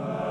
Amen.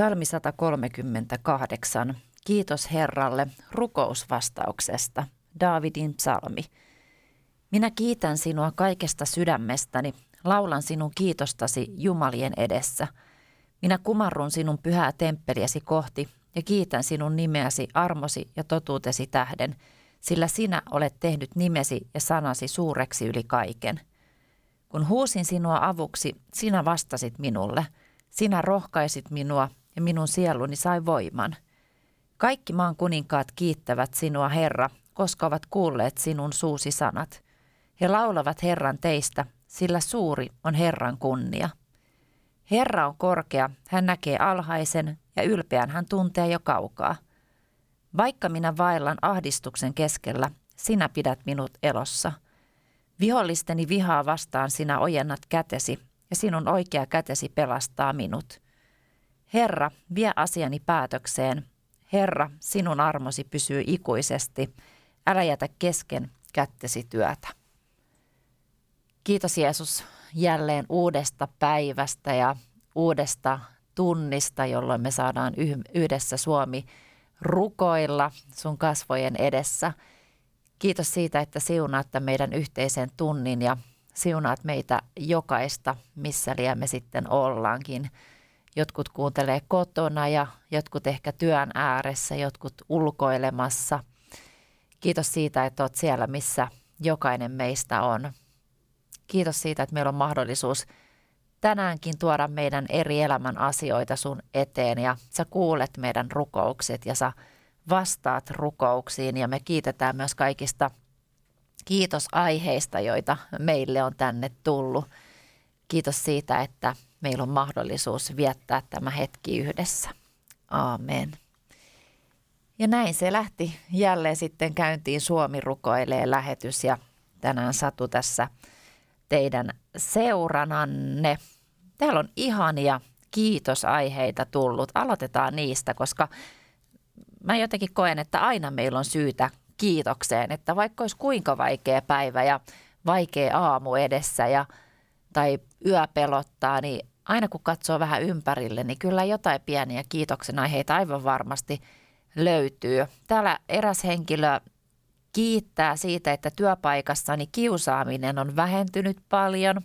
Salmi 138. Kiitos Herralle rukousvastauksesta. Daavidin psalmi. Minä kiitän sinua kaikesta sydämestäni, laulan sinun kiitostasi Jumalien edessä. Minä kumarrun sinun pyhää temppeliäsi kohti ja kiitän sinun nimeäsi armosi ja totuutesi tähden, sillä sinä olet tehnyt nimesi ja sanasi suureksi yli kaiken. Kun huusin sinua avuksi, sinä vastasit minulle. Sinä rohkaisit minua ja minun sieluni sai voiman. Kaikki maan kuninkaat kiittävät sinua, Herra, koska ovat kuulleet sinun suusi sanat. He laulavat Herran teistä, sillä suuri on Herran kunnia. Herra on korkea, hän näkee alhaisen ja ylpeän hän tuntee jo kaukaa. Vaikka minä vaellan ahdistuksen keskellä, sinä pidät minut elossa. Vihollisteni vihaa vastaan sinä ojennat kätesi, ja sinun oikea kätesi pelastaa minut. Herra, vie asiani päätökseen. Herra, sinun armosi pysyy ikuisesti. Älä jätä kesken kättesi työtä. Kiitos Jeesus jälleen uudesta päivästä ja uudesta tunnista, jolloin me saadaan yhdessä Suomi rukoilla sun kasvojen edessä. Kiitos siitä, että siunaat meidän yhteisen tunnin ja siunaat meitä jokaista, missä liian me sitten ollaankin. Jotkut kuuntelee kotona ja jotkut ehkä työn ääressä, jotkut ulkoilemassa. Kiitos siitä, että olet siellä, missä jokainen meistä on. Kiitos siitä, että meillä on mahdollisuus tänäänkin tuoda meidän eri elämän asioita sun eteen ja sä kuulet meidän rukoukset ja sä vastaat rukouksiin ja me kiitetään myös kaikista kiitosaiheista, joita meille on tänne tullut. Kiitos siitä, että meillä on mahdollisuus viettää tämä hetki yhdessä. Aamen. Ja näin se lähti jälleen sitten käyntiin Suomi rukoilee lähetys ja tänään Satu tässä teidän seurananne. Täällä on ihania kiitosaiheita tullut. Aloitetaan niistä, koska mä jotenkin koen, että aina meillä on syytä kiitokseen, että vaikka olisi kuinka vaikea päivä ja vaikea aamu edessä ja, tai yö pelottaa, niin aina kun katsoo vähän ympärille, niin kyllä jotain pieniä kiitoksen aiheita aivan varmasti löytyy. Täällä eräs henkilö kiittää siitä, että työpaikassani kiusaaminen on vähentynyt paljon.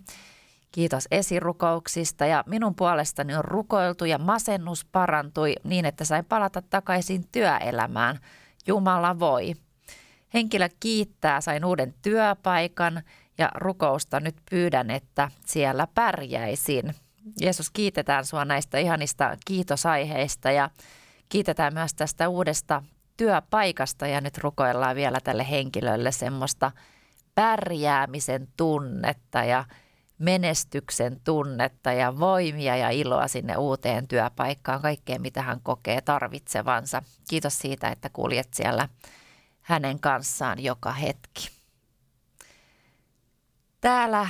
Kiitos esirukouksista ja minun puolestani on rukoiltu ja masennus parantui niin, että sain palata takaisin työelämään. Jumala voi. Henkilö kiittää, sain uuden työpaikan ja rukousta nyt pyydän, että siellä pärjäisin. Jeesus, kiitetään sinua näistä ihanista kiitosaiheista ja kiitetään myös tästä uudesta työpaikasta ja nyt rukoillaan vielä tälle henkilölle semmoista pärjäämisen tunnetta ja menestyksen tunnetta ja voimia ja iloa sinne uuteen työpaikkaan, kaikkeen mitä hän kokee tarvitsevansa. Kiitos siitä, että kuljet siellä hänen kanssaan joka hetki. Täällä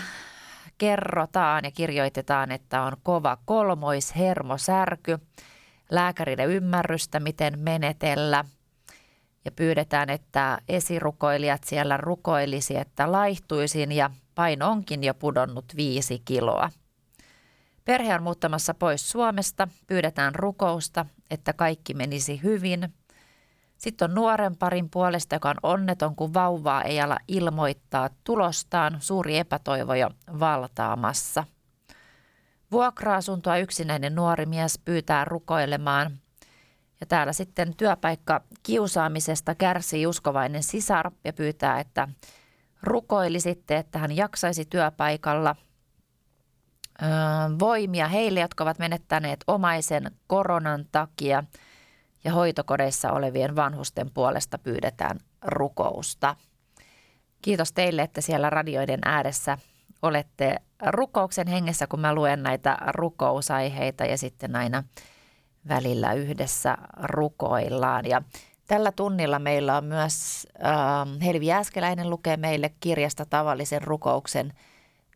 kerrotaan ja kirjoitetaan, että on kova kolmoishermosärky, lääkärille ymmärrystä, miten menetellä. Ja pyydetään, että esirukoilijat siellä rukoilisi, että laihtuisin ja paino onkin jo pudonnut viisi kiloa. Perhe on muuttamassa pois Suomesta, pyydetään rukousta, että kaikki menisi hyvin – sitten on nuoren parin puolesta, joka on onneton, kun vauvaa ei ala ilmoittaa tulostaan, suuri epätoivo jo valtaamassa. Vuokra-asuntoa yksinäinen nuori mies pyytää rukoilemaan. Ja täällä sitten työpaikka kiusaamisesta kärsii uskovainen sisar ja pyytää, että rukoilisitte, että hän jaksaisi työpaikalla. voimia heille, jotka ovat menettäneet omaisen koronan takia ja hoitokodeissa olevien vanhusten puolesta pyydetään rukousta. Kiitos teille, että siellä radioiden ääressä olette rukouksen hengessä, kun mä luen näitä rukousaiheita ja sitten aina välillä yhdessä rukoillaan. Ja tällä tunnilla meillä on myös äh, Helvi Jääskeläinen lukee meille kirjasta tavallisen rukouksen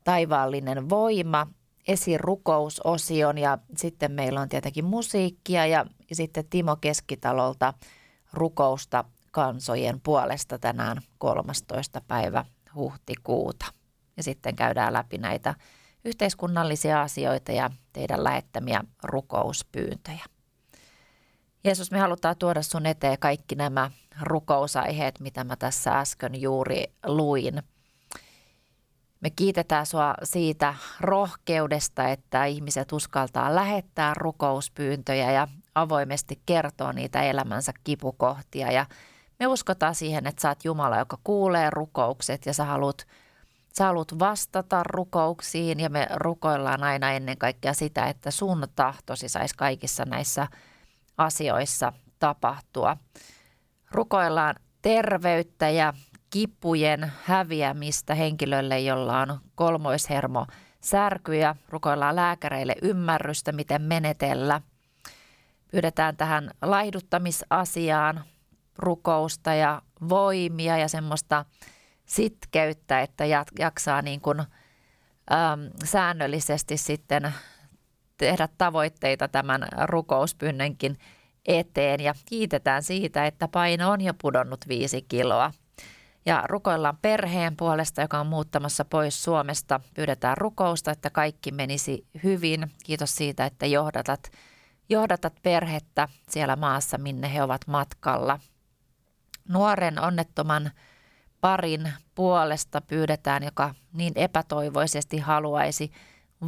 taivaallinen voima, esirukousosion ja sitten meillä on tietenkin musiikkia ja, ja sitten Timo Keskitalolta rukousta kansojen puolesta tänään 13. päivä huhtikuuta. Ja sitten käydään läpi näitä yhteiskunnallisia asioita ja teidän lähettämiä rukouspyyntöjä. Jeesus, me halutaan tuoda sun eteen kaikki nämä rukousaiheet, mitä mä tässä äsken juuri luin. Me kiitetään sua siitä rohkeudesta, että ihmiset uskaltaa lähettää rukouspyyntöjä ja avoimesti kertoa niitä elämänsä kipukohtia. Ja me uskotaan siihen, että sä oot Jumala, joka kuulee rukoukset ja sä haluat, sä haluat vastata rukouksiin ja me rukoillaan aina ennen kaikkea sitä, että sun tahtosi saisi kaikissa näissä asioissa tapahtua. Rukoillaan terveyttä ja kipujen häviämistä henkilölle, jolla on kolmoishermo särkyjä. Rukoillaan lääkäreille ymmärrystä, miten menetellä. Pyydetään tähän laihduttamisasiaan rukousta ja voimia ja semmoista sitkeyttä, että jaksaa niin kuin, äm, säännöllisesti sitten tehdä tavoitteita tämän rukouspynnönkin eteen ja kiitetään siitä, että paino on jo pudonnut viisi kiloa. Ja rukoillaan perheen puolesta, joka on muuttamassa pois Suomesta. Pyydetään rukousta, että kaikki menisi hyvin. Kiitos siitä, että johdatat, johdatat perhettä siellä maassa, minne he ovat matkalla. Nuoren onnettoman parin puolesta pyydetään, joka niin epätoivoisesti haluaisi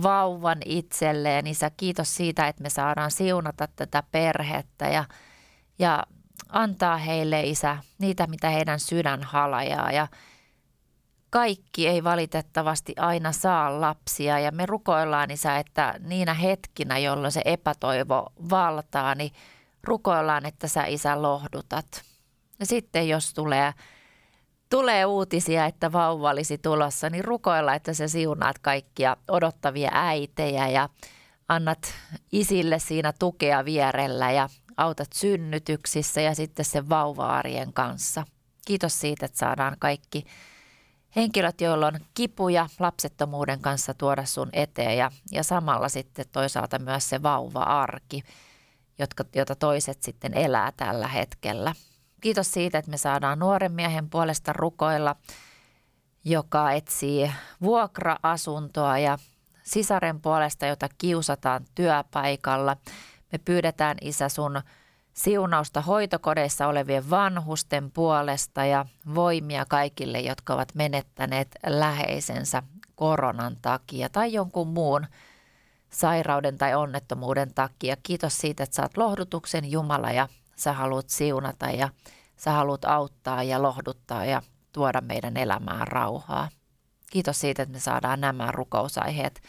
vauvan itselleen. Isä, kiitos siitä, että me saadaan siunata tätä perhettä ja, ja antaa heille, Isä, niitä, mitä heidän sydän halajaa. Ja kaikki ei valitettavasti aina saa lapsia ja me rukoillaan, Isä, että niinä hetkinä, jolloin se epätoivo valtaa, niin rukoillaan, että sä, Isä, lohdutat. Ja sitten jos tulee tulee uutisia, että vauva olisi tulossa, niin rukoilla, että se siunaat kaikkia odottavia äitejä ja annat isille siinä tukea vierellä ja autat synnytyksissä ja sitten se vauva-arjen kanssa. Kiitos siitä, että saadaan kaikki henkilöt, joilla on kipuja lapsettomuuden kanssa tuoda sun eteen ja, ja samalla sitten toisaalta myös se vauva-arki, jotka, jota toiset sitten elää tällä hetkellä. Kiitos siitä, että me saadaan nuoren miehen puolesta rukoilla, joka etsii vuokra-asuntoa ja sisaren puolesta, jota kiusataan työpaikalla. Me pyydetään Isä sun siunausta hoitokodeissa olevien vanhusten puolesta ja voimia kaikille, jotka ovat menettäneet läheisensä koronan takia tai jonkun muun sairauden tai onnettomuuden takia. Kiitos siitä, että saat lohdutuksen Jumala ja sä haluat siunata ja sä haluat auttaa ja lohduttaa ja tuoda meidän elämään rauhaa. Kiitos siitä, että me saadaan nämä rukousaiheet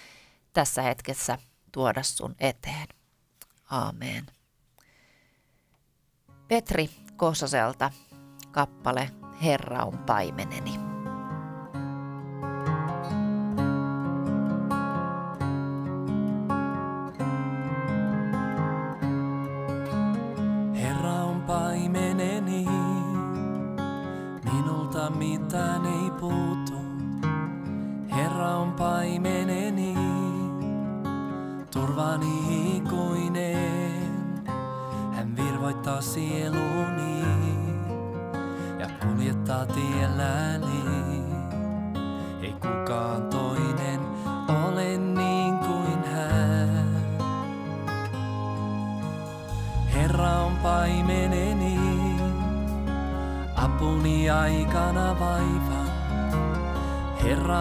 tässä hetkessä tuoda sun eteen. Aamen. Petri Kososelta kappale Herra on paimeneni.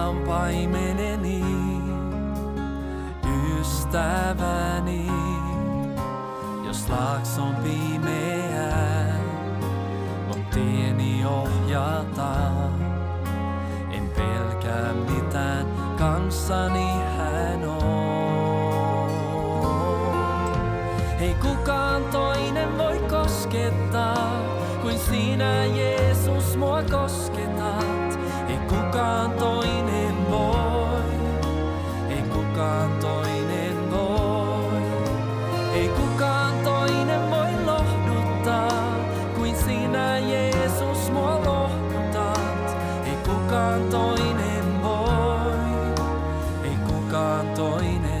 Lampa y me. Deine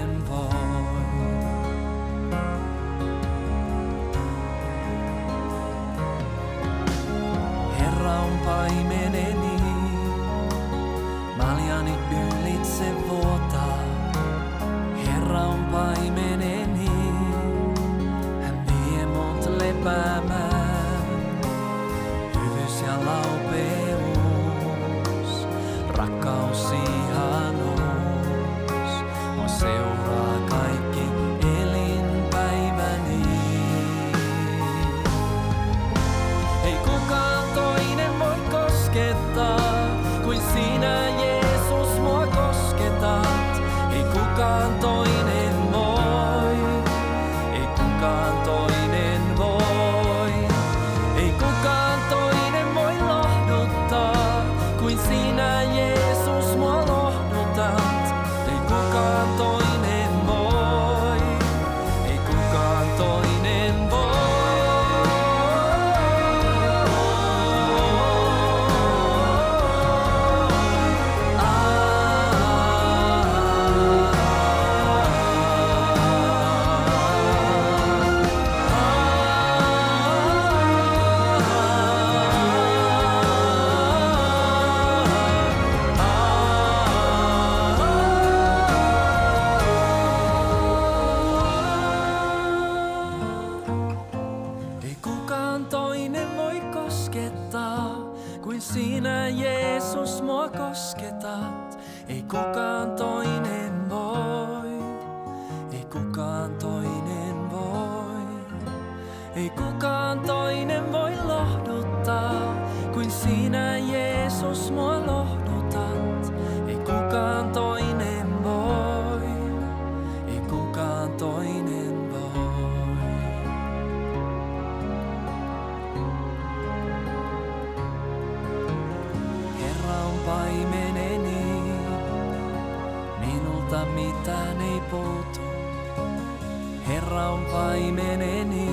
Herra on paimeneni,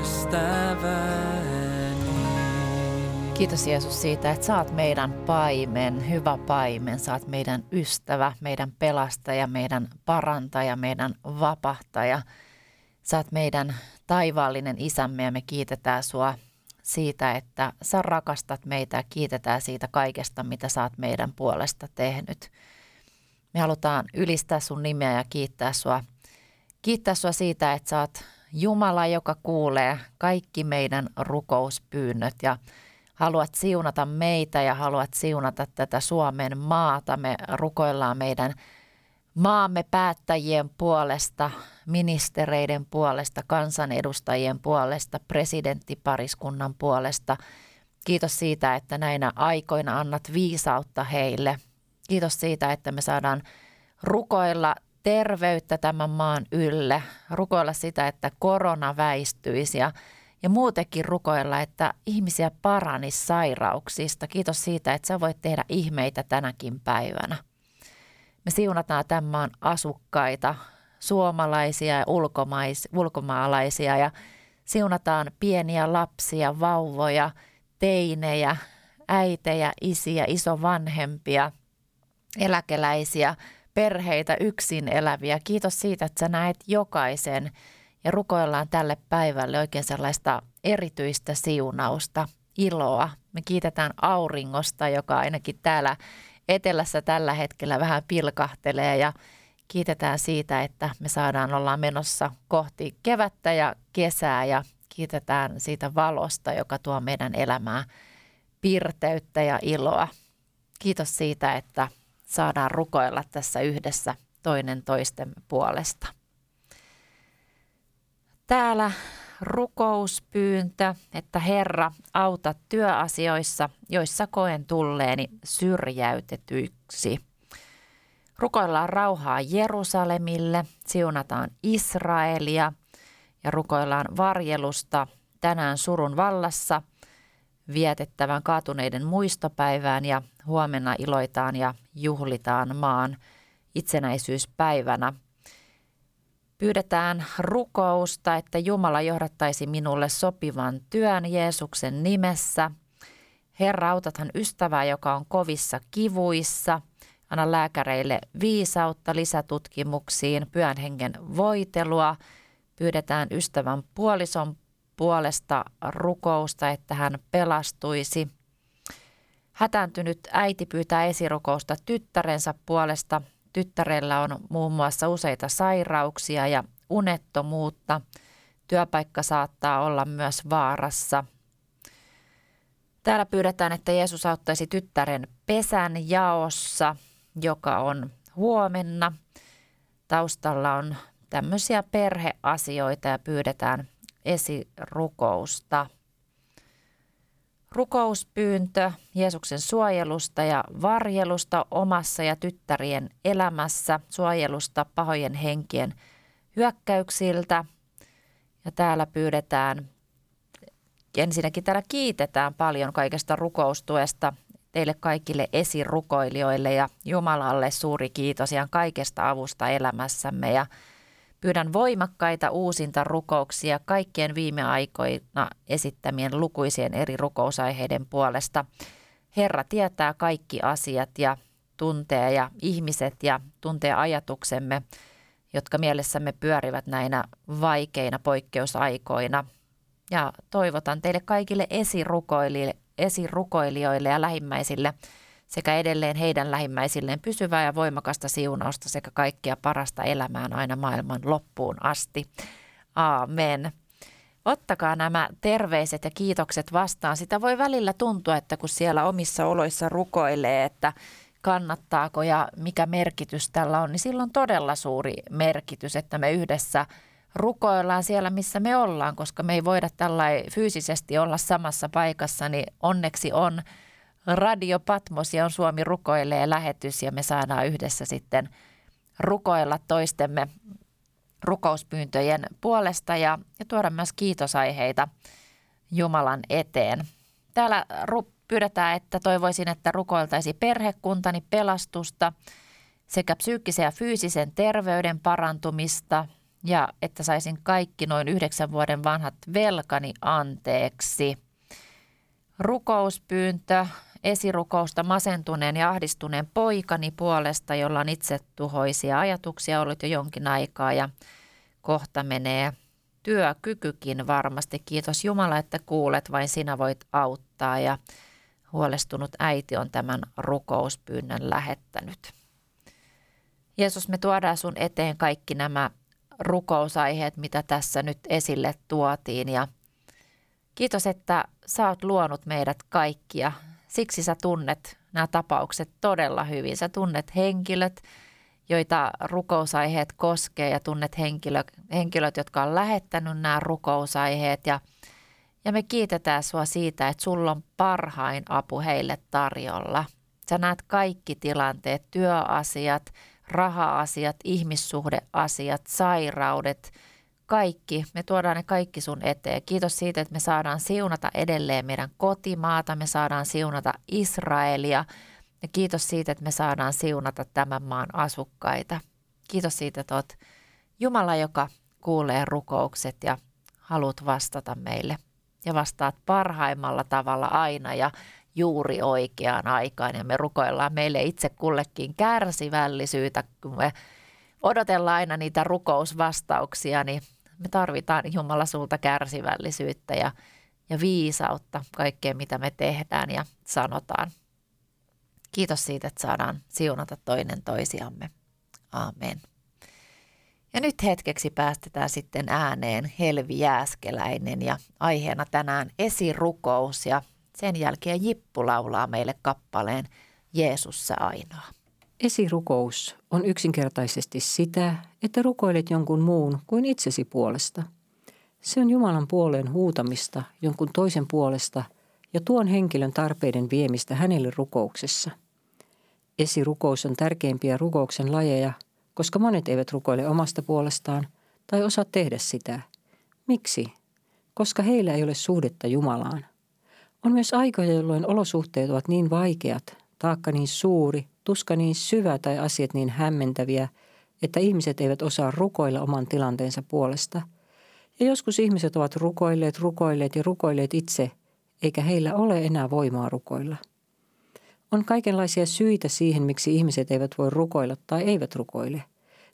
ystäväni. Kiitos Jeesus siitä, että oot meidän paimen, hyvä paimen. Oot meidän ystävä, meidän pelastaja, meidän parantaja, meidän vapahtaja. Oot meidän taivaallinen isämme ja me kiitetään sua siitä, että sä rakastat meitä ja kiitetään siitä kaikesta, mitä sä oot meidän puolesta tehnyt. Me halutaan ylistää sun nimeä ja kiittää sua, kiittää sua siitä, että sä oot Jumala, joka kuulee kaikki meidän rukouspyynnöt ja haluat siunata meitä ja haluat siunata tätä Suomen maata. Me rukoillaan meidän maamme päättäjien puolesta, ministereiden puolesta, kansanedustajien puolesta, presidenttipariskunnan puolesta. Kiitos siitä, että näinä aikoina annat viisautta heille. Kiitos siitä, että me saadaan rukoilla terveyttä tämän maan ylle, rukoilla sitä, että korona väistyisi ja, ja muutenkin rukoilla, että ihmisiä paranisi sairauksista. Kiitos siitä, että sä voit tehdä ihmeitä tänäkin päivänä. Me siunataan tämän maan asukkaita, suomalaisia ja ulkomais, ulkomaalaisia ja siunataan pieniä lapsia, vauvoja, teinejä, äitejä, isiä, isovanhempia, eläkeläisiä, perheitä, yksin eläviä. Kiitos siitä, että sä näet jokaisen ja rukoillaan tälle päivälle oikein sellaista erityistä siunausta, iloa. Me kiitetään auringosta, joka ainakin täällä etelässä tällä hetkellä vähän pilkahtelee ja kiitetään siitä, että me saadaan olla menossa kohti kevättä ja kesää ja kiitetään siitä valosta, joka tuo meidän elämää pirteyttä ja iloa. Kiitos siitä, että saadaan rukoilla tässä yhdessä toinen toistemme puolesta. Täällä rukouspyyntö, että Herra, auta työasioissa, joissa koen tulleeni syrjäytetyiksi. Rukoillaan rauhaa Jerusalemille, siunataan Israelia ja rukoillaan varjelusta tänään surun vallassa vietettävän kaatuneiden muistopäivään ja huomenna iloitaan ja juhlitaan maan itsenäisyyspäivänä – Pyydetään rukousta, että Jumala johdattaisi minulle sopivan työn Jeesuksen nimessä. Herra, autathan ystävää, joka on kovissa kivuissa. Anna lääkäreille viisautta lisätutkimuksiin, pyhän hengen voitelua. Pyydetään ystävän puolison puolesta rukousta, että hän pelastuisi. Hätääntynyt äiti pyytää esirukousta tyttärensä puolesta – Tyttärellä on muun muassa useita sairauksia ja unettomuutta. Työpaikka saattaa olla myös vaarassa. Täällä pyydetään, että Jeesus auttaisi tyttären pesän jaossa, joka on huomenna. Taustalla on tämmöisiä perheasioita ja pyydetään esirukousta rukouspyyntö Jeesuksen suojelusta ja varjelusta omassa ja tyttärien elämässä, suojelusta pahojen henkien hyökkäyksiltä. Ja täällä pyydetään, ensinnäkin täällä kiitetään paljon kaikesta rukoustuesta teille kaikille esirukoilijoille ja Jumalalle suuri kiitos ihan kaikesta avusta elämässämme ja Pyydän voimakkaita uusinta rukouksia kaikkien viime aikoina esittämien lukuisien eri rukousaiheiden puolesta. Herra tietää kaikki asiat ja tuntee ja ihmiset ja tuntee ajatuksemme, jotka mielessämme pyörivät näinä vaikeina poikkeusaikoina. Ja toivotan teille kaikille esirukoilijoille, esirukoilijoille ja lähimmäisille – sekä edelleen heidän lähimmäisilleen pysyvää ja voimakasta siunausta sekä kaikkia parasta elämään aina maailman loppuun asti. Aamen. Ottakaa nämä terveiset ja kiitokset vastaan. Sitä voi välillä tuntua, että kun siellä omissa oloissa rukoilee, että kannattaako ja mikä merkitys tällä on, niin silloin todella suuri merkitys, että me yhdessä rukoillaan siellä, missä me ollaan, koska me ei voida tällä fyysisesti olla samassa paikassa, niin onneksi on – Radio Patmos ja on Suomi rukoilee lähetys ja me saadaan yhdessä sitten rukoilla toistemme rukouspyyntöjen puolesta ja, ja tuoda myös kiitosaiheita Jumalan eteen. Täällä ru- pyydetään, että toivoisin, että rukoiltaisi perhekuntani pelastusta sekä psyykkisen ja fyysisen terveyden parantumista ja että saisin kaikki noin yhdeksän vuoden vanhat velkani anteeksi. Rukouspyyntö esirukousta masentuneen ja ahdistuneen poikani puolesta, jolla on itse tuhoisia ajatuksia ollut jo jonkin aikaa ja kohta menee työkykykin varmasti. Kiitos Jumala, että kuulet, vain sinä voit auttaa ja huolestunut äiti on tämän rukouspyynnön lähettänyt. Jeesus, me tuodaan sun eteen kaikki nämä rukousaiheet, mitä tässä nyt esille tuotiin ja kiitos, että sä oot luonut meidät kaikkia Siksi sä tunnet nämä tapaukset todella hyvin. Sä tunnet henkilöt, joita rukousaiheet koskee ja tunnet henkilö, henkilöt, jotka on lähettänyt nämä rukousaiheet ja, ja me kiitetään sua siitä, että sulla on parhain apu heille tarjolla. Sä näet kaikki tilanteet, työasiat, raha-asiat, ihmissuhdeasiat, sairaudet – kaikki, me tuodaan ne kaikki sun eteen. Kiitos siitä, että me saadaan siunata edelleen meidän kotimaata, me saadaan siunata Israelia ja kiitos siitä, että me saadaan siunata tämän maan asukkaita. Kiitos siitä, että oot Jumala, joka kuulee rukoukset ja haluat vastata meille ja vastaat parhaimmalla tavalla aina ja juuri oikeaan aikaan ja me rukoillaan meille itse kullekin kärsivällisyyttä, kun me odotellaan aina niitä rukousvastauksia, niin me tarvitaan Jumala sulta kärsivällisyyttä ja, ja viisautta kaikkeen, mitä me tehdään ja sanotaan. Kiitos siitä, että saadaan siunata toinen toisiamme. Amen. Ja nyt hetkeksi päästetään sitten ääneen Helvi Jääskeläinen ja aiheena tänään esirukous ja sen jälkeen Jippu laulaa meille kappaleen Jeesussa ainoa. Esirukous on yksinkertaisesti sitä, että rukoilet jonkun muun kuin itsesi puolesta. Se on Jumalan puoleen huutamista jonkun toisen puolesta ja tuon henkilön tarpeiden viemistä hänelle rukouksessa. Esirukous on tärkeimpiä rukouksen lajeja, koska monet eivät rukoile omasta puolestaan tai osaa tehdä sitä. Miksi? Koska heillä ei ole suhdetta Jumalaan. On myös aikoja, jolloin olosuhteet ovat niin vaikeat, taakka niin suuri, tuska niin syvä tai asiat niin hämmentäviä, että ihmiset eivät osaa rukoilla oman tilanteensa puolesta. Ja joskus ihmiset ovat rukoilleet, rukoilleet ja rukoilleet itse, eikä heillä ole enää voimaa rukoilla. On kaikenlaisia syitä siihen, miksi ihmiset eivät voi rukoilla tai eivät rukoile.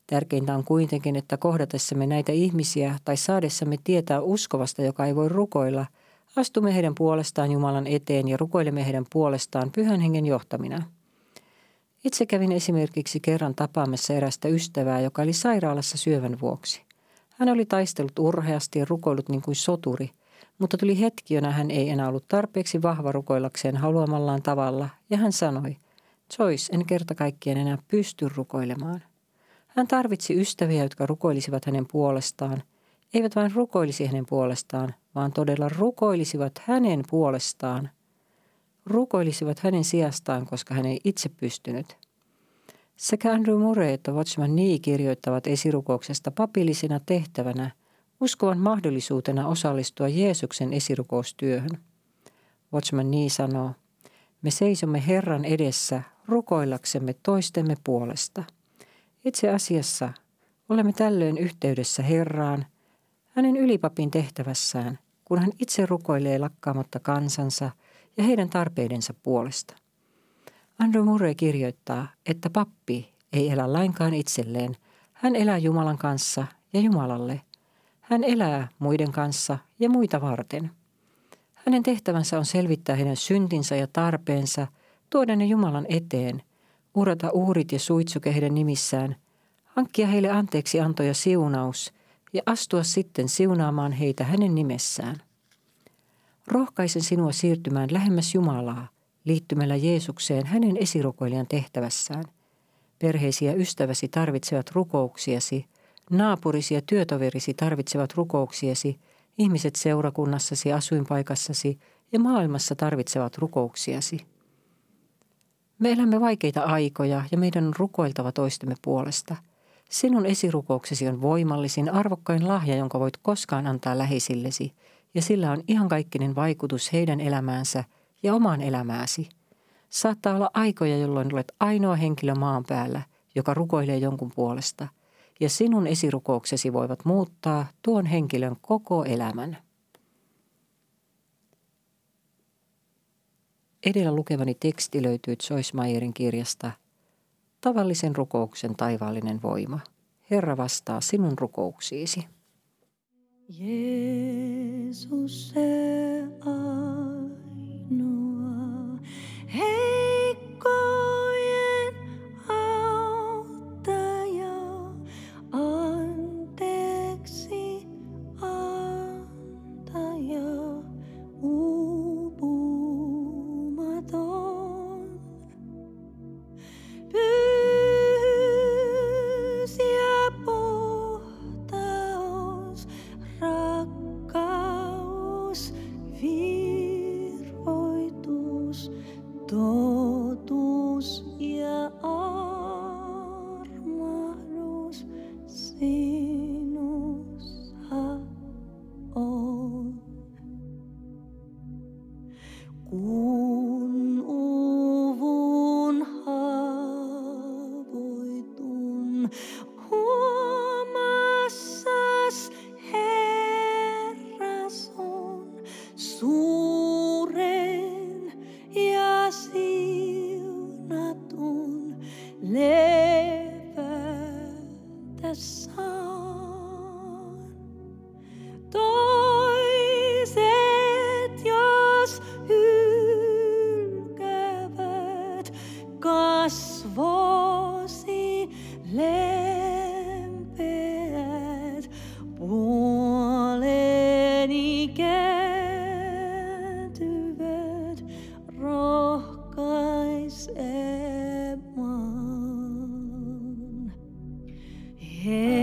Tärkeintä on kuitenkin, että kohdatessamme näitä ihmisiä tai saadessamme tietää uskovasta, joka ei voi rukoilla – Astumme heidän puolestaan Jumalan eteen ja rukoilemme heidän puolestaan pyhän hengen johtamina. Itse kävin esimerkiksi kerran tapaamassa erästä ystävää, joka oli sairaalassa syövän vuoksi. Hän oli taistellut urheasti ja rukoillut niin kuin soturi, mutta tuli hetki, jona hän ei enää ollut tarpeeksi vahva rukoillakseen haluamallaan tavalla, ja hän sanoi, Joyce, en kerta kaikkien enää pysty rukoilemaan. Hän tarvitsi ystäviä, jotka rukoilisivat hänen puolestaan, eivät vain rukoilisi hänen puolestaan, vaan todella rukoilisivat hänen puolestaan. Rukoilisivat hänen sijastaan, koska hän ei itse pystynyt. Sekä Andrew Murray että Watchman Nee kirjoittavat esirukouksesta papillisena tehtävänä uskovan mahdollisuutena osallistua Jeesuksen esirukoustyöhön. Watchman Nee sanoo, me seisomme Herran edessä rukoillaksemme toistemme puolesta. Itse asiassa olemme tällöin yhteydessä Herraan – hänen ylipapin tehtävässään, kun hän itse rukoilee lakkaamatta kansansa ja heidän tarpeidensa puolesta. Andrew Murray kirjoittaa, että pappi ei elä lainkaan itselleen. Hän elää Jumalan kanssa ja Jumalalle. Hän elää muiden kanssa ja muita varten. Hänen tehtävänsä on selvittää heidän syntinsä ja tarpeensa, tuoda ne Jumalan eteen, urata uhrit ja suitsuke heidän nimissään, hankkia heille anteeksi anto ja siunaus – ja astua sitten siunaamaan heitä hänen nimessään. Rohkaisen sinua siirtymään lähemmäs Jumalaa liittymällä Jeesukseen hänen esirukoilijan tehtävässään. Perheesi ja ystäväsi tarvitsevat rukouksiasi, naapurisi ja työtoverisi tarvitsevat rukouksiasi, ihmiset seurakunnassasi, asuinpaikassasi ja maailmassa tarvitsevat rukouksiasi. Me elämme vaikeita aikoja ja meidän on rukoiltava toistemme puolesta – Sinun esirukouksesi on voimallisin, arvokkain lahja, jonka voit koskaan antaa läheisillesi, ja sillä on ihan kaikkinen vaikutus heidän elämäänsä ja omaan elämääsi. Saattaa olla aikoja, jolloin olet ainoa henkilö maan päällä, joka rukoilee jonkun puolesta, ja sinun esirukouksesi voivat muuttaa tuon henkilön koko elämän. Edellä lukevani teksti löytyy Joyce kirjasta Tavallisen rukouksen taivaallinen voima. Herra vastaa sinun rukouksiisi. Jeesus se ainoa heikko. Hey.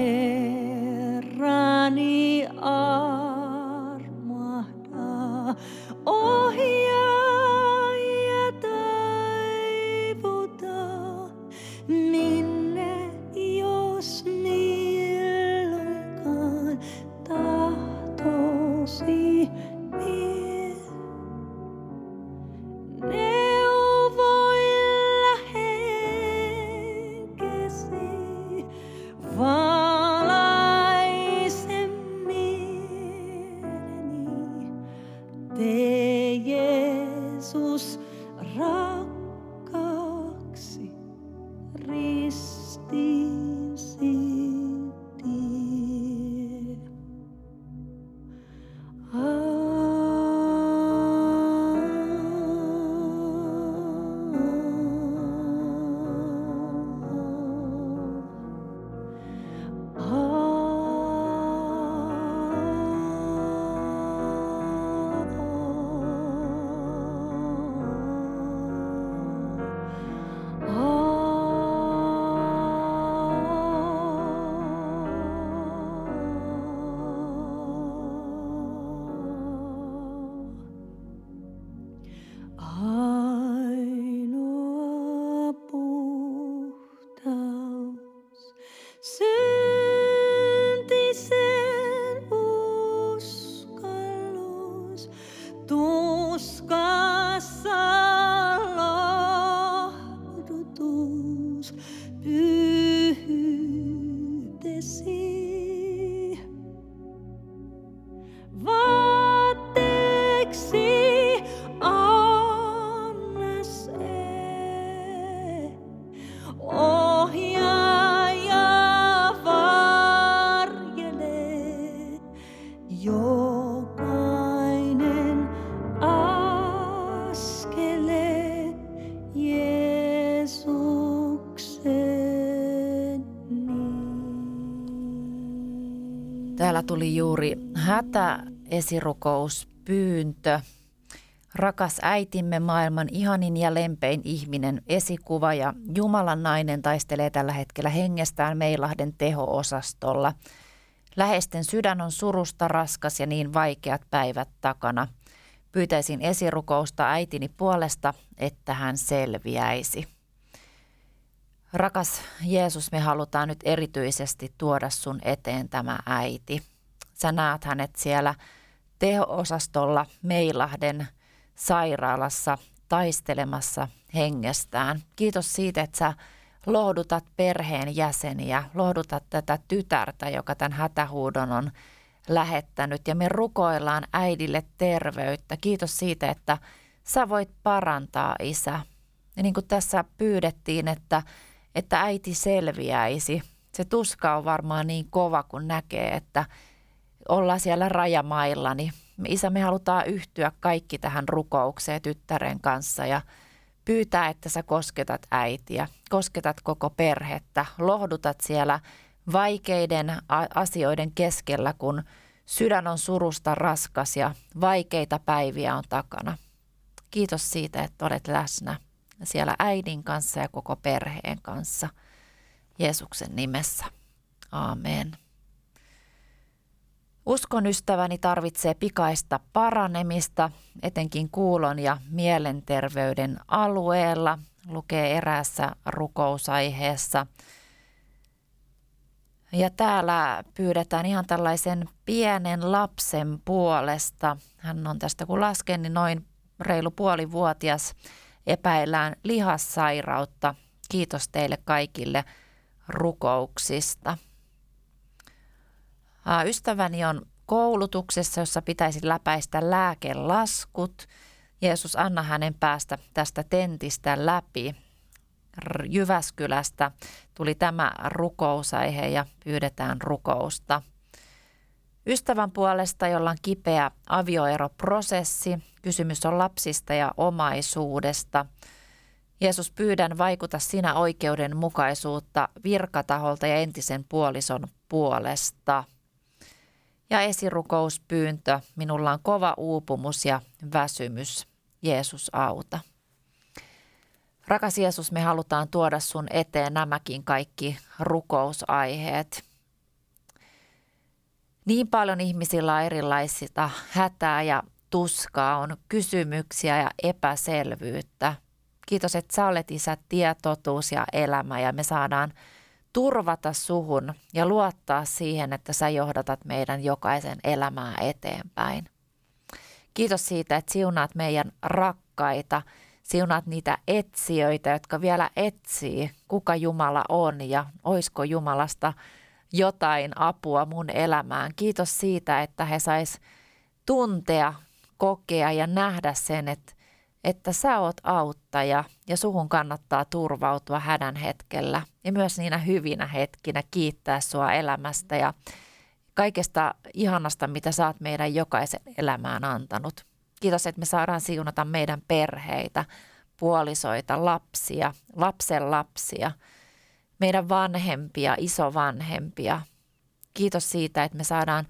Tuli juuri hätäesirukous, pyyntö. Rakas äitimme, maailman ihanin ja lempein ihminen, esikuva ja Jumalan nainen taistelee tällä hetkellä hengestään Meilahden teho-osastolla. Läheisten sydän on surusta raskas ja niin vaikeat päivät takana. Pyytäisin esirukousta äitini puolesta, että hän selviäisi. Rakas Jeesus, me halutaan nyt erityisesti tuoda sun eteen tämä äiti. Sä näet hänet siellä teho-osastolla Meilahden sairaalassa taistelemassa hengestään. Kiitos siitä, että sä lohdutat perheen jäseniä, lohdutat tätä tytärtä, joka tämän hätähuudon on lähettänyt. Ja me rukoillaan äidille terveyttä. Kiitos siitä, että sä voit parantaa isä. Ja niin kuin tässä pyydettiin, että että äiti selviäisi. Se tuska on varmaan niin kova, kun näkee, että ollaan siellä rajamailla, niin isä, me halutaan yhtyä kaikki tähän rukoukseen tyttären kanssa ja pyytää, että sä kosketat äitiä, kosketat koko perhettä, lohdutat siellä vaikeiden asioiden keskellä, kun sydän on surusta raskas ja vaikeita päiviä on takana. Kiitos siitä, että olet läsnä siellä äidin kanssa ja koko perheen kanssa. Jeesuksen nimessä. Amen. Uskon ystäväni tarvitsee pikaista paranemista, etenkin kuulon ja mielenterveyden alueella, lukee eräässä rukousaiheessa. Ja täällä pyydetään ihan tällaisen pienen lapsen puolesta. Hän on tästä kun lasken, niin noin reilu puolivuotias epäillään lihassairautta. Kiitos teille kaikille rukouksista. Ystäväni on koulutuksessa, jossa pitäisi läpäistä lääkelaskut. Jeesus, anna hänen päästä tästä tentistä läpi. Jyväskylästä tuli tämä rukousaihe ja pyydetään rukousta. Ystävän puolesta, jolla on kipeä avioeroprosessi, kysymys on lapsista ja omaisuudesta. Jeesus pyydän vaikuta sinä oikeudenmukaisuutta virkataholta ja entisen puolison puolesta. Ja esirukouspyyntö, minulla on kova uupumus ja väsymys. Jeesus auta. Rakas Jeesus, me halutaan tuoda sun eteen nämäkin kaikki rukousaiheet. Niin paljon ihmisillä on erilaisista hätää ja tuskaa, on kysymyksiä ja epäselvyyttä. Kiitos, että sä olet isä tie, totuus ja elämä ja me saadaan turvata suhun ja luottaa siihen, että sä johdatat meidän jokaisen elämää eteenpäin. Kiitos siitä, että siunaat meidän rakkaita, siunaat niitä etsijöitä, jotka vielä etsii, kuka Jumala on ja oisko Jumalasta – jotain apua mun elämään. Kiitos siitä, että he sais tuntea, kokea ja nähdä sen, että, että sä oot auttaja ja suhun kannattaa turvautua hädän hetkellä ja myös niinä hyvinä hetkinä kiittää sua elämästä ja kaikesta ihanasta, mitä sä oot meidän jokaisen elämään antanut. Kiitos, että me saadaan siunata meidän perheitä, puolisoita, lapsia, lapsen lapsia – meidän vanhempia, isovanhempia. Kiitos siitä, että me saadaan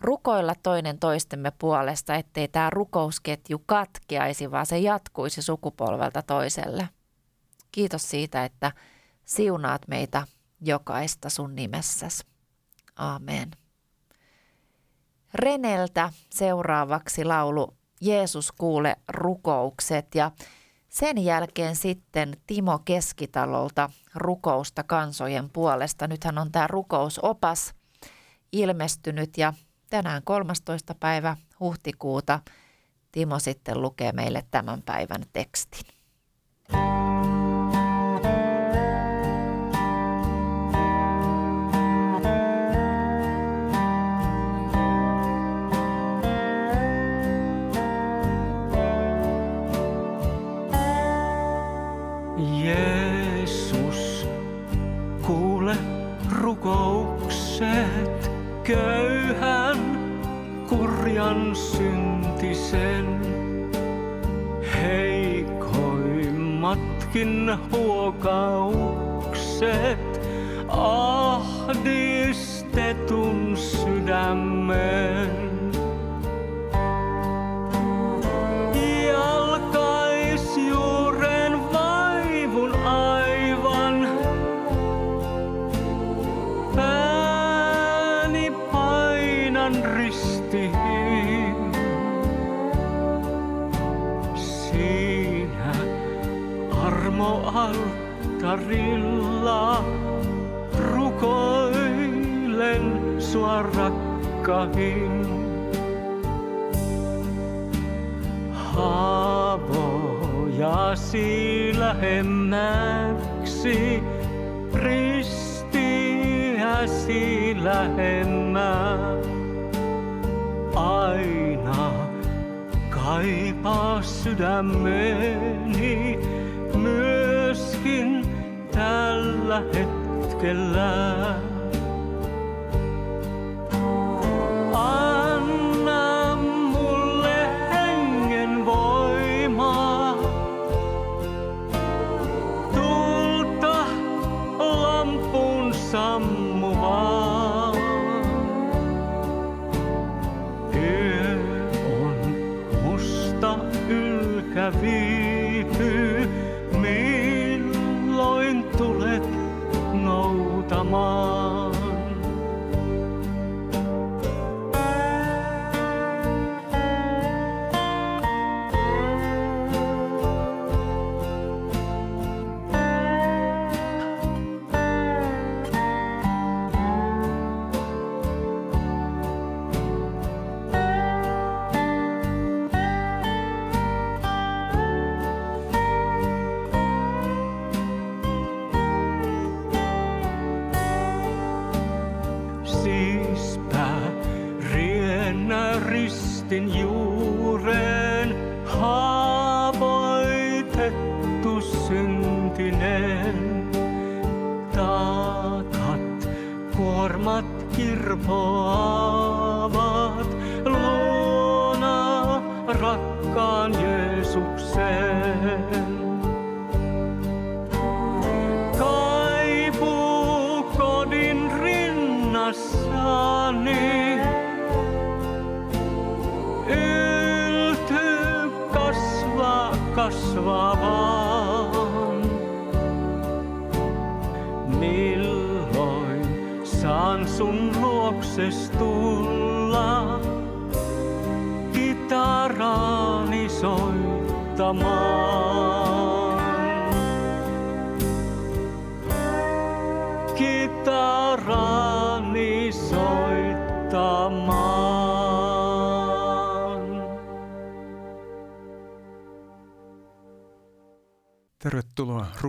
rukoilla toinen toistemme puolesta, ettei tämä rukousketju katkeaisi, vaan se jatkuisi sukupolvelta toiselle. Kiitos siitä, että siunaat meitä jokaista sun nimessäsi. Amen. Reneltä seuraavaksi laulu Jeesus kuule rukoukset ja sen jälkeen sitten Timo Keskitalolta rukousta kansojen puolesta. Nythän on tämä rukousopas ilmestynyt ja tänään 13. päivä huhtikuuta Timo sitten lukee meille tämän päivän tekstin. Heikoimmatkin huokaukset ahdistetun sydämen. Armoalttarilla rukoilen sua rakkain. Haavojasi lähemmäksi, ristiäsi lähemmä. Aina kaipaa sydämeni myöskin tällä hetkellä.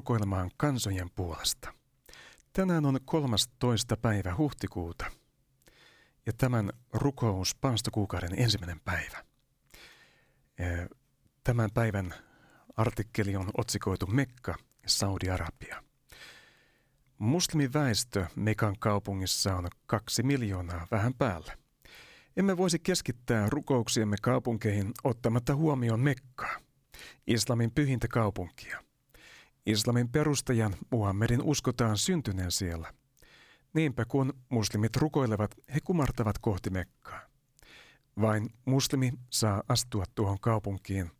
Rukoilemaan kansojen puolesta. Tänään on 13. päivä huhtikuuta ja tämän rukous paastokuukauden ensimmäinen päivä. Tämän päivän artikkeli on otsikoitu Mekka ja Saudi-Arabia. Muslimiväestö Mekan kaupungissa on kaksi miljoonaa vähän päällä. Emme voisi keskittää rukouksiemme kaupunkeihin ottamatta huomioon Mekkaa, islamin pyhintä kaupunkia. Islamin perustajan Muhammedin uskotaan syntyneen siellä. Niinpä kun muslimit rukoilevat, he kumartavat kohti Mekkaa. Vain muslimi saa astua tuohon kaupunkiin.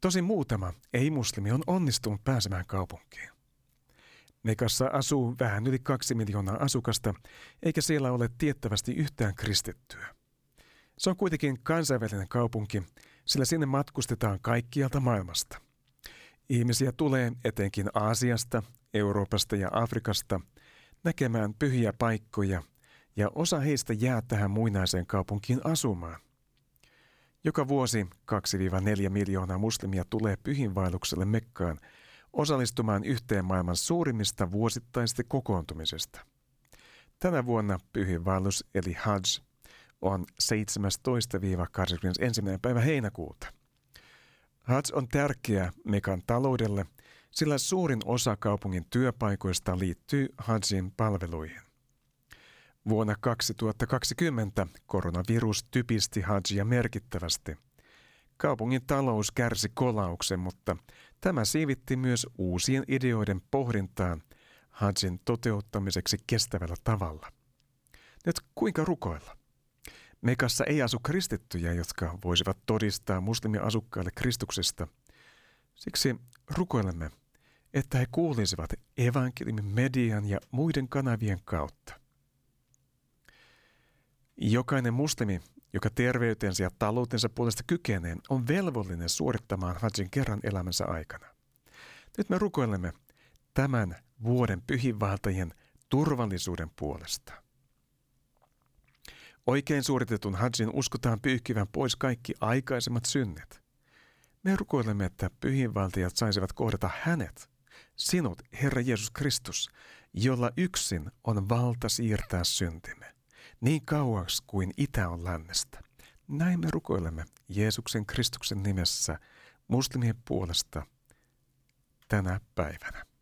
Tosi muutama ei-muslimi on onnistunut pääsemään kaupunkiin. Mekassa asuu vähän yli kaksi miljoonaa asukasta, eikä siellä ole tiettävästi yhtään kristittyä. Se on kuitenkin kansainvälinen kaupunki, sillä sinne matkustetaan kaikkialta maailmasta. Ihmisiä tulee etenkin Aasiasta, Euroopasta ja Afrikasta näkemään pyhiä paikkoja, ja osa heistä jää tähän muinaiseen kaupunkiin asumaan. Joka vuosi 2-4 miljoonaa muslimia tulee pyhinvaellukselle Mekkaan osallistumaan yhteen maailman suurimmista vuosittaisista kokoontumisesta. Tänä vuonna pyhinvaellus eli Hajj on 17-21. päivä heinäkuuta. Hajj on tärkeä Mekan taloudelle, sillä suurin osa kaupungin työpaikoista liittyy Hajjin palveluihin. Vuonna 2020 koronavirus typisti Hajia merkittävästi. Kaupungin talous kärsi kolauksen, mutta tämä siivitti myös uusien ideoiden pohdintaan Hajin toteuttamiseksi kestävällä tavalla. Nyt kuinka rukoilla? Mekassa ei asu kristittyjä, jotka voisivat todistaa muslimiasukkaille Kristuksesta. Siksi rukoilemme, että he kuulisivat evankeliumin median ja muiden kanavien kautta. Jokainen muslimi, joka terveytensä ja taloutensa puolesta kykenee, on velvollinen suorittamaan hajin kerran elämänsä aikana. Nyt me rukoilemme tämän vuoden pyhinvaltajien turvallisuuden puolesta. Oikein suoritetun hajin uskotaan pyyhkivän pois kaikki aikaisemmat synnet. Me rukoilemme, että pyhinvaltajat saisivat kohdata hänet, sinut, Herra Jeesus Kristus, jolla yksin on valta siirtää syntimme, niin kauaksi kuin itä on lännestä. Näin me rukoilemme Jeesuksen Kristuksen nimessä muslimien puolesta tänä päivänä.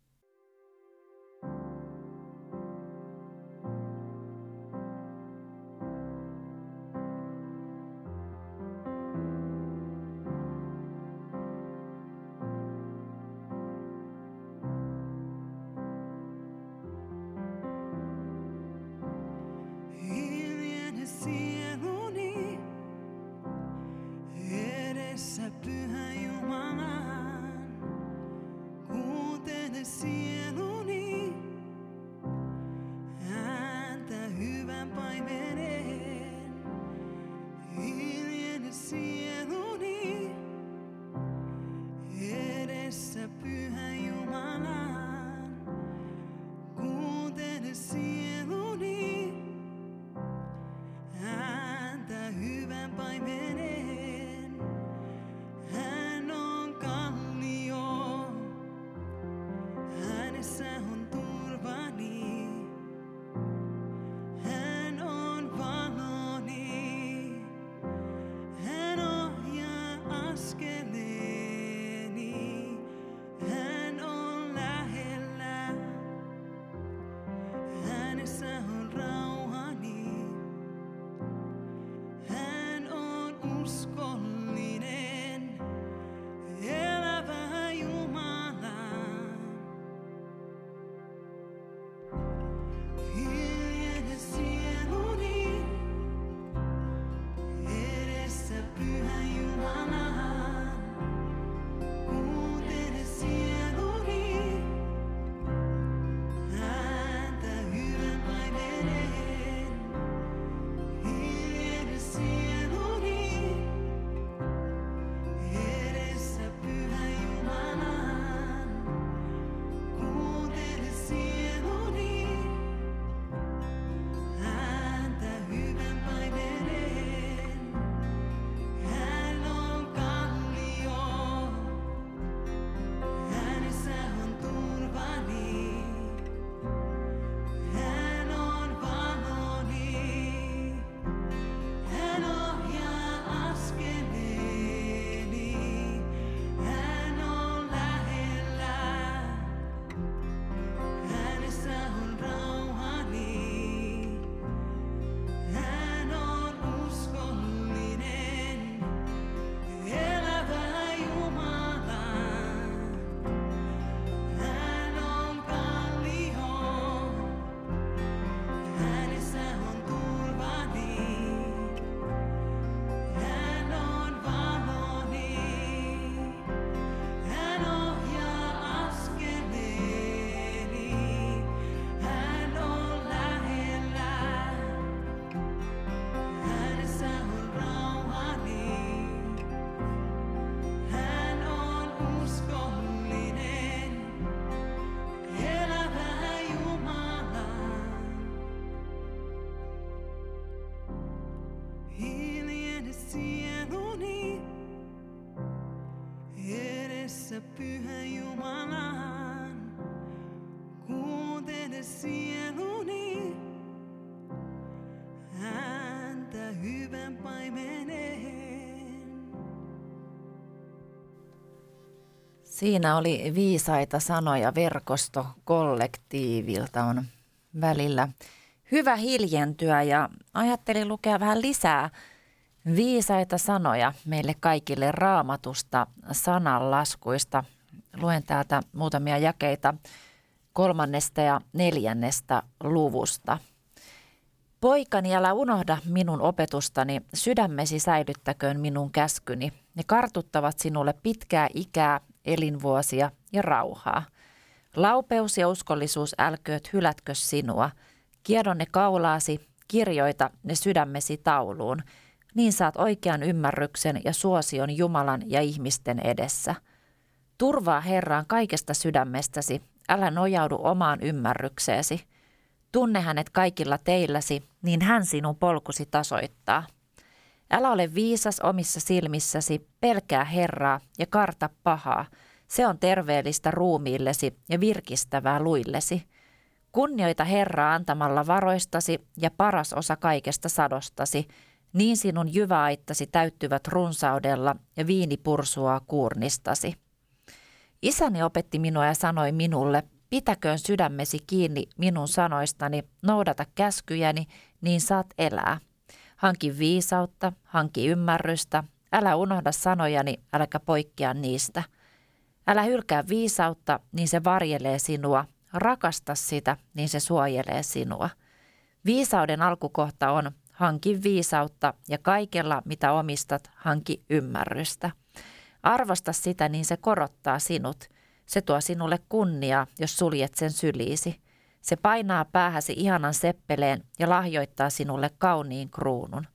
Siinä oli viisaita sanoja verkosto kollektiivilta on välillä hyvä hiljentyä ja ajattelin lukea vähän lisää viisaita sanoja meille kaikille raamatusta sananlaskuista. Luen täältä muutamia jakeita kolmannesta ja neljännestä luvusta. Poikani, älä unohda minun opetustani, sydämesi säilyttäköön minun käskyni. Ne kartuttavat sinulle pitkää ikää, elinvuosia ja rauhaa. Laupeus ja uskollisuus älkööt hylätkö sinua. Kiedon ne kaulaasi, kirjoita ne sydämesi tauluun. Niin saat oikean ymmärryksen ja suosion Jumalan ja ihmisten edessä. Turvaa Herraan kaikesta sydämestäsi, älä nojaudu omaan ymmärrykseesi. Tunne hänet kaikilla teilläsi, niin hän sinun polkusi tasoittaa. Älä ole viisas omissa silmissäsi, pelkää Herraa ja karta pahaa. Se on terveellistä ruumiillesi ja virkistävää luillesi. Kunnioita Herraa antamalla varoistasi ja paras osa kaikesta sadostasi, niin sinun jyväaittasi täyttyvät runsaudella ja viini pursuaa kuurnistasi. Isäni opetti minua ja sanoi minulle, pitäköön sydämesi kiinni minun sanoistani, noudata käskyjäni, niin saat elää. Hanki viisautta, hanki ymmärrystä, älä unohda sanojani, äläkä poikkea niistä. Älä hylkää viisautta, niin se varjelee sinua, rakasta sitä, niin se suojelee sinua. Viisauden alkukohta on, hanki viisautta ja kaikella, mitä omistat, hanki ymmärrystä. Arvosta sitä, niin se korottaa sinut. Se tuo sinulle kunniaa, jos suljet sen syliisi. Se painaa päähäsi ihanan seppeleen ja lahjoittaa sinulle kauniin kruunun.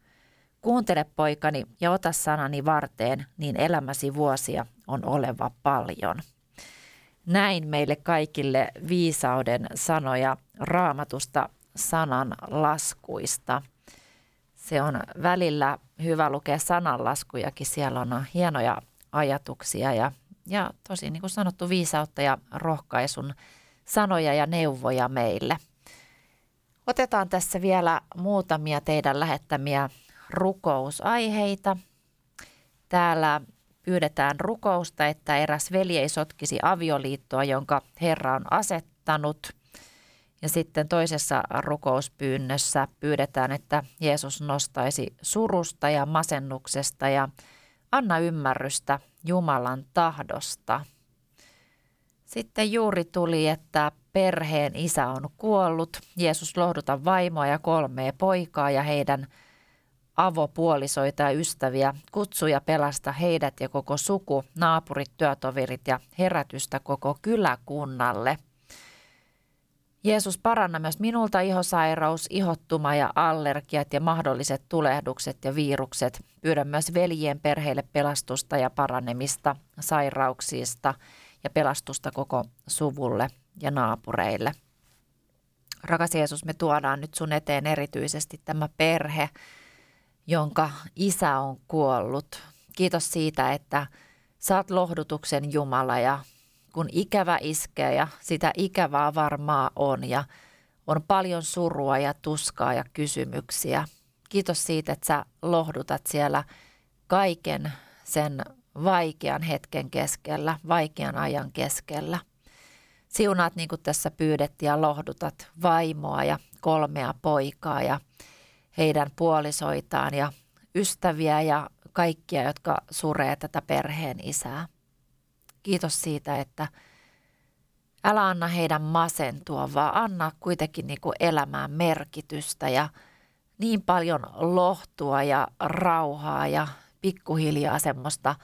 Kuuntele poikani ja ota sanani varteen, niin elämäsi vuosia on oleva paljon. Näin meille kaikille viisauden sanoja raamatusta sanan laskuista. Se on välillä hyvä lukea sananlaskujakin. Siellä on hienoja ajatuksia ja, ja tosi niin kuin sanottu viisautta ja rohkaisun sanoja ja neuvoja meille. Otetaan tässä vielä muutamia teidän lähettämiä rukousaiheita. Täällä pyydetään rukousta, että eräs veli ei sotkisi avioliittoa, jonka Herra on asettanut. Ja sitten toisessa rukouspyynnössä pyydetään, että Jeesus nostaisi surusta ja masennuksesta ja anna ymmärrystä Jumalan tahdosta. Sitten juuri tuli, että perheen isä on kuollut. Jeesus lohduta vaimoa ja kolmea poikaa ja heidän avopuolisoita ja ystäviä. Kutsuja pelasta heidät ja koko suku, naapurit, työtoverit ja herätystä koko kyläkunnalle – Jeesus paranna myös minulta ihosairaus, ihottuma ja allergiat ja mahdolliset tulehdukset ja virukset. Pyydän myös veljien perheille pelastusta ja paranemista sairauksista ja pelastusta koko suvulle ja naapureille. Rakas Jeesus, me tuodaan nyt sun eteen erityisesti tämä perhe, jonka isä on kuollut. Kiitos siitä, että saat lohdutuksen Jumala ja kun ikävä iskee ja sitä ikävää varmaa on ja on paljon surua ja tuskaa ja kysymyksiä. Kiitos siitä, että sä lohdutat siellä kaiken sen vaikean hetken keskellä, vaikean ajan keskellä. Siunaat niin kuin tässä pyydettiin ja lohdutat vaimoa ja kolmea poikaa ja heidän puolisoitaan ja ystäviä ja kaikkia, jotka suree tätä perheen isää. Kiitos siitä, että älä anna heidän masentua, vaan anna kuitenkin niin kuin elämään merkitystä ja niin paljon lohtua ja rauhaa ja pikkuhiljaa semmoista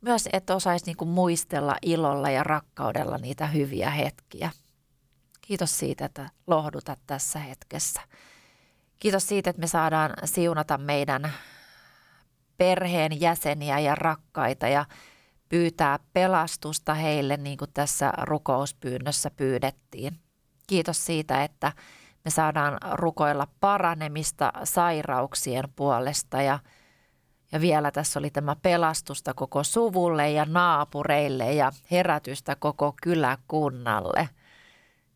myös, että osaisi niin kuin muistella ilolla ja rakkaudella niitä hyviä hetkiä. Kiitos siitä, että lohdutat tässä hetkessä. Kiitos siitä, että me saadaan siunata meidän perheen jäseniä ja rakkaita ja pyytää pelastusta heille, niin kuin tässä rukouspyynnössä pyydettiin. Kiitos siitä, että me saadaan rukoilla paranemista sairauksien puolesta ja, ja vielä tässä oli tämä pelastusta koko suvulle ja naapureille ja herätystä koko kyläkunnalle.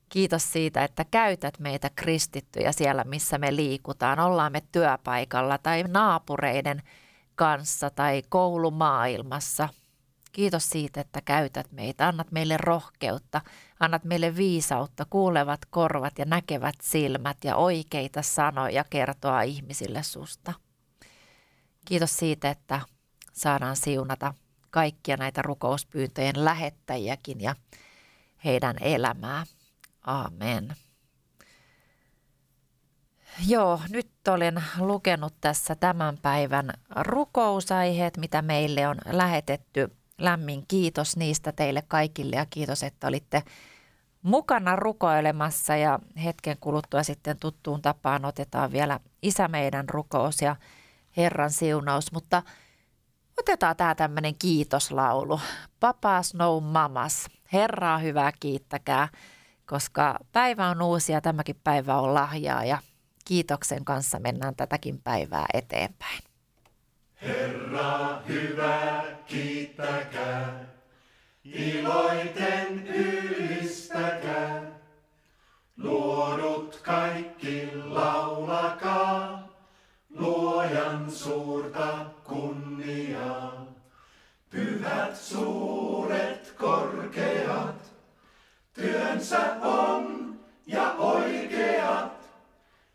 Kiitos siitä, että käytät meitä kristittyjä siellä, missä me liikutaan. Ollaan me työpaikalla tai naapureiden kanssa tai koulumaailmassa – Kiitos siitä, että käytät meitä. Annat meille rohkeutta, annat meille viisautta, kuulevat korvat ja näkevät silmät ja oikeita sanoja kertoa ihmisille susta. Kiitos siitä, että saadaan siunata kaikkia näitä rukouspyyntöjen lähettäjiäkin ja heidän elämää. Amen. Joo, nyt olen lukenut tässä tämän päivän rukousaiheet, mitä meille on lähetetty. Lämmin kiitos niistä teille kaikille ja kiitos, että olitte mukana rukoilemassa ja hetken kuluttua sitten tuttuun tapaan otetaan vielä Isä meidän rukous ja Herran siunaus, mutta otetaan tämä tämmöinen kiitoslaulu. Papas no mamas, Herraa hyvää kiittäkää, koska päivä on uusi ja tämäkin päivä on lahjaa ja kiitoksen kanssa mennään tätäkin päivää eteenpäin. Herra hyvä, kiittäkää, iloiten ylistäkää. Luodut kaikki laulakaa, luojan suurta kunniaa. Pyhät suuret korkeat, työnsä on ja oikeat.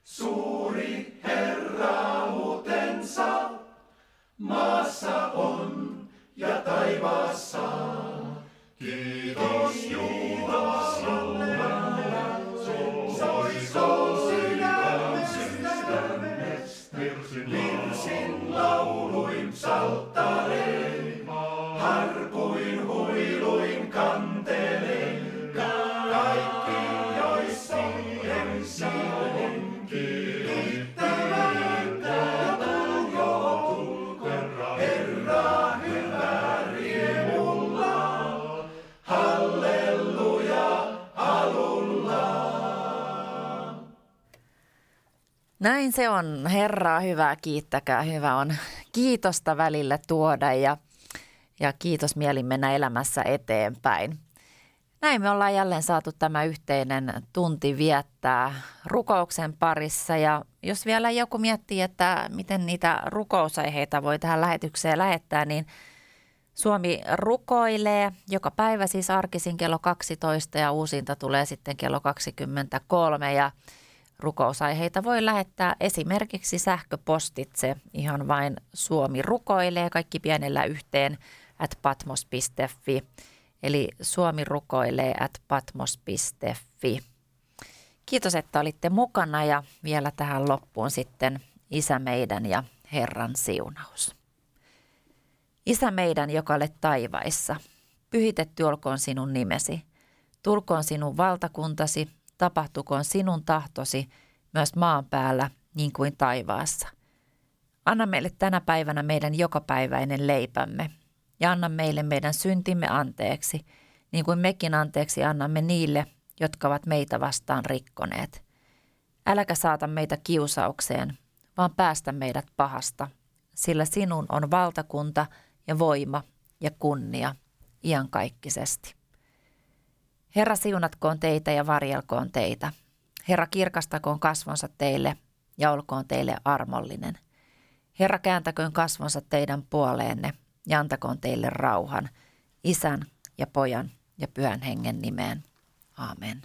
Suuri herrautensa maassa on ja taivaassa. Näin se on. Herraa hyvää kiittäkää. Hyvä on kiitosta välillä tuoda ja, ja kiitos mieli mennä elämässä eteenpäin. Näin me ollaan jälleen saatu tämä yhteinen tunti viettää rukouksen parissa ja jos vielä joku miettii, että miten niitä rukousaiheita voi tähän lähetykseen lähettää, niin Suomi rukoilee joka päivä siis arkisin kello 12 ja uusinta tulee sitten kello 23 ja rukousaiheita voi lähettää esimerkiksi sähköpostitse ihan vain Suomi rukoilee kaikki pienellä yhteen at patmos.fi eli Suomi rukoilee at patmos.fi. Kiitos, että olitte mukana ja vielä tähän loppuun sitten Isä meidän ja Herran siunaus. Isä meidän, joka olet taivaissa, pyhitetty olkoon sinun nimesi. Tulkoon sinun valtakuntasi, tapahtukoon sinun tahtosi myös maan päällä niin kuin taivaassa. Anna meille tänä päivänä meidän jokapäiväinen leipämme ja anna meille meidän syntimme anteeksi, niin kuin mekin anteeksi annamme niille, jotka ovat meitä vastaan rikkoneet. Äläkä saata meitä kiusaukseen, vaan päästä meidät pahasta, sillä sinun on valtakunta ja voima ja kunnia iankaikkisesti. Herra siunatkoon teitä ja varjelkoon teitä. Herra kirkastakoon kasvonsa teille ja olkoon teille armollinen. Herra kääntäköön kasvonsa teidän puoleenne ja antakoon teille rauhan, isän ja pojan ja pyhän hengen nimeen. Amen.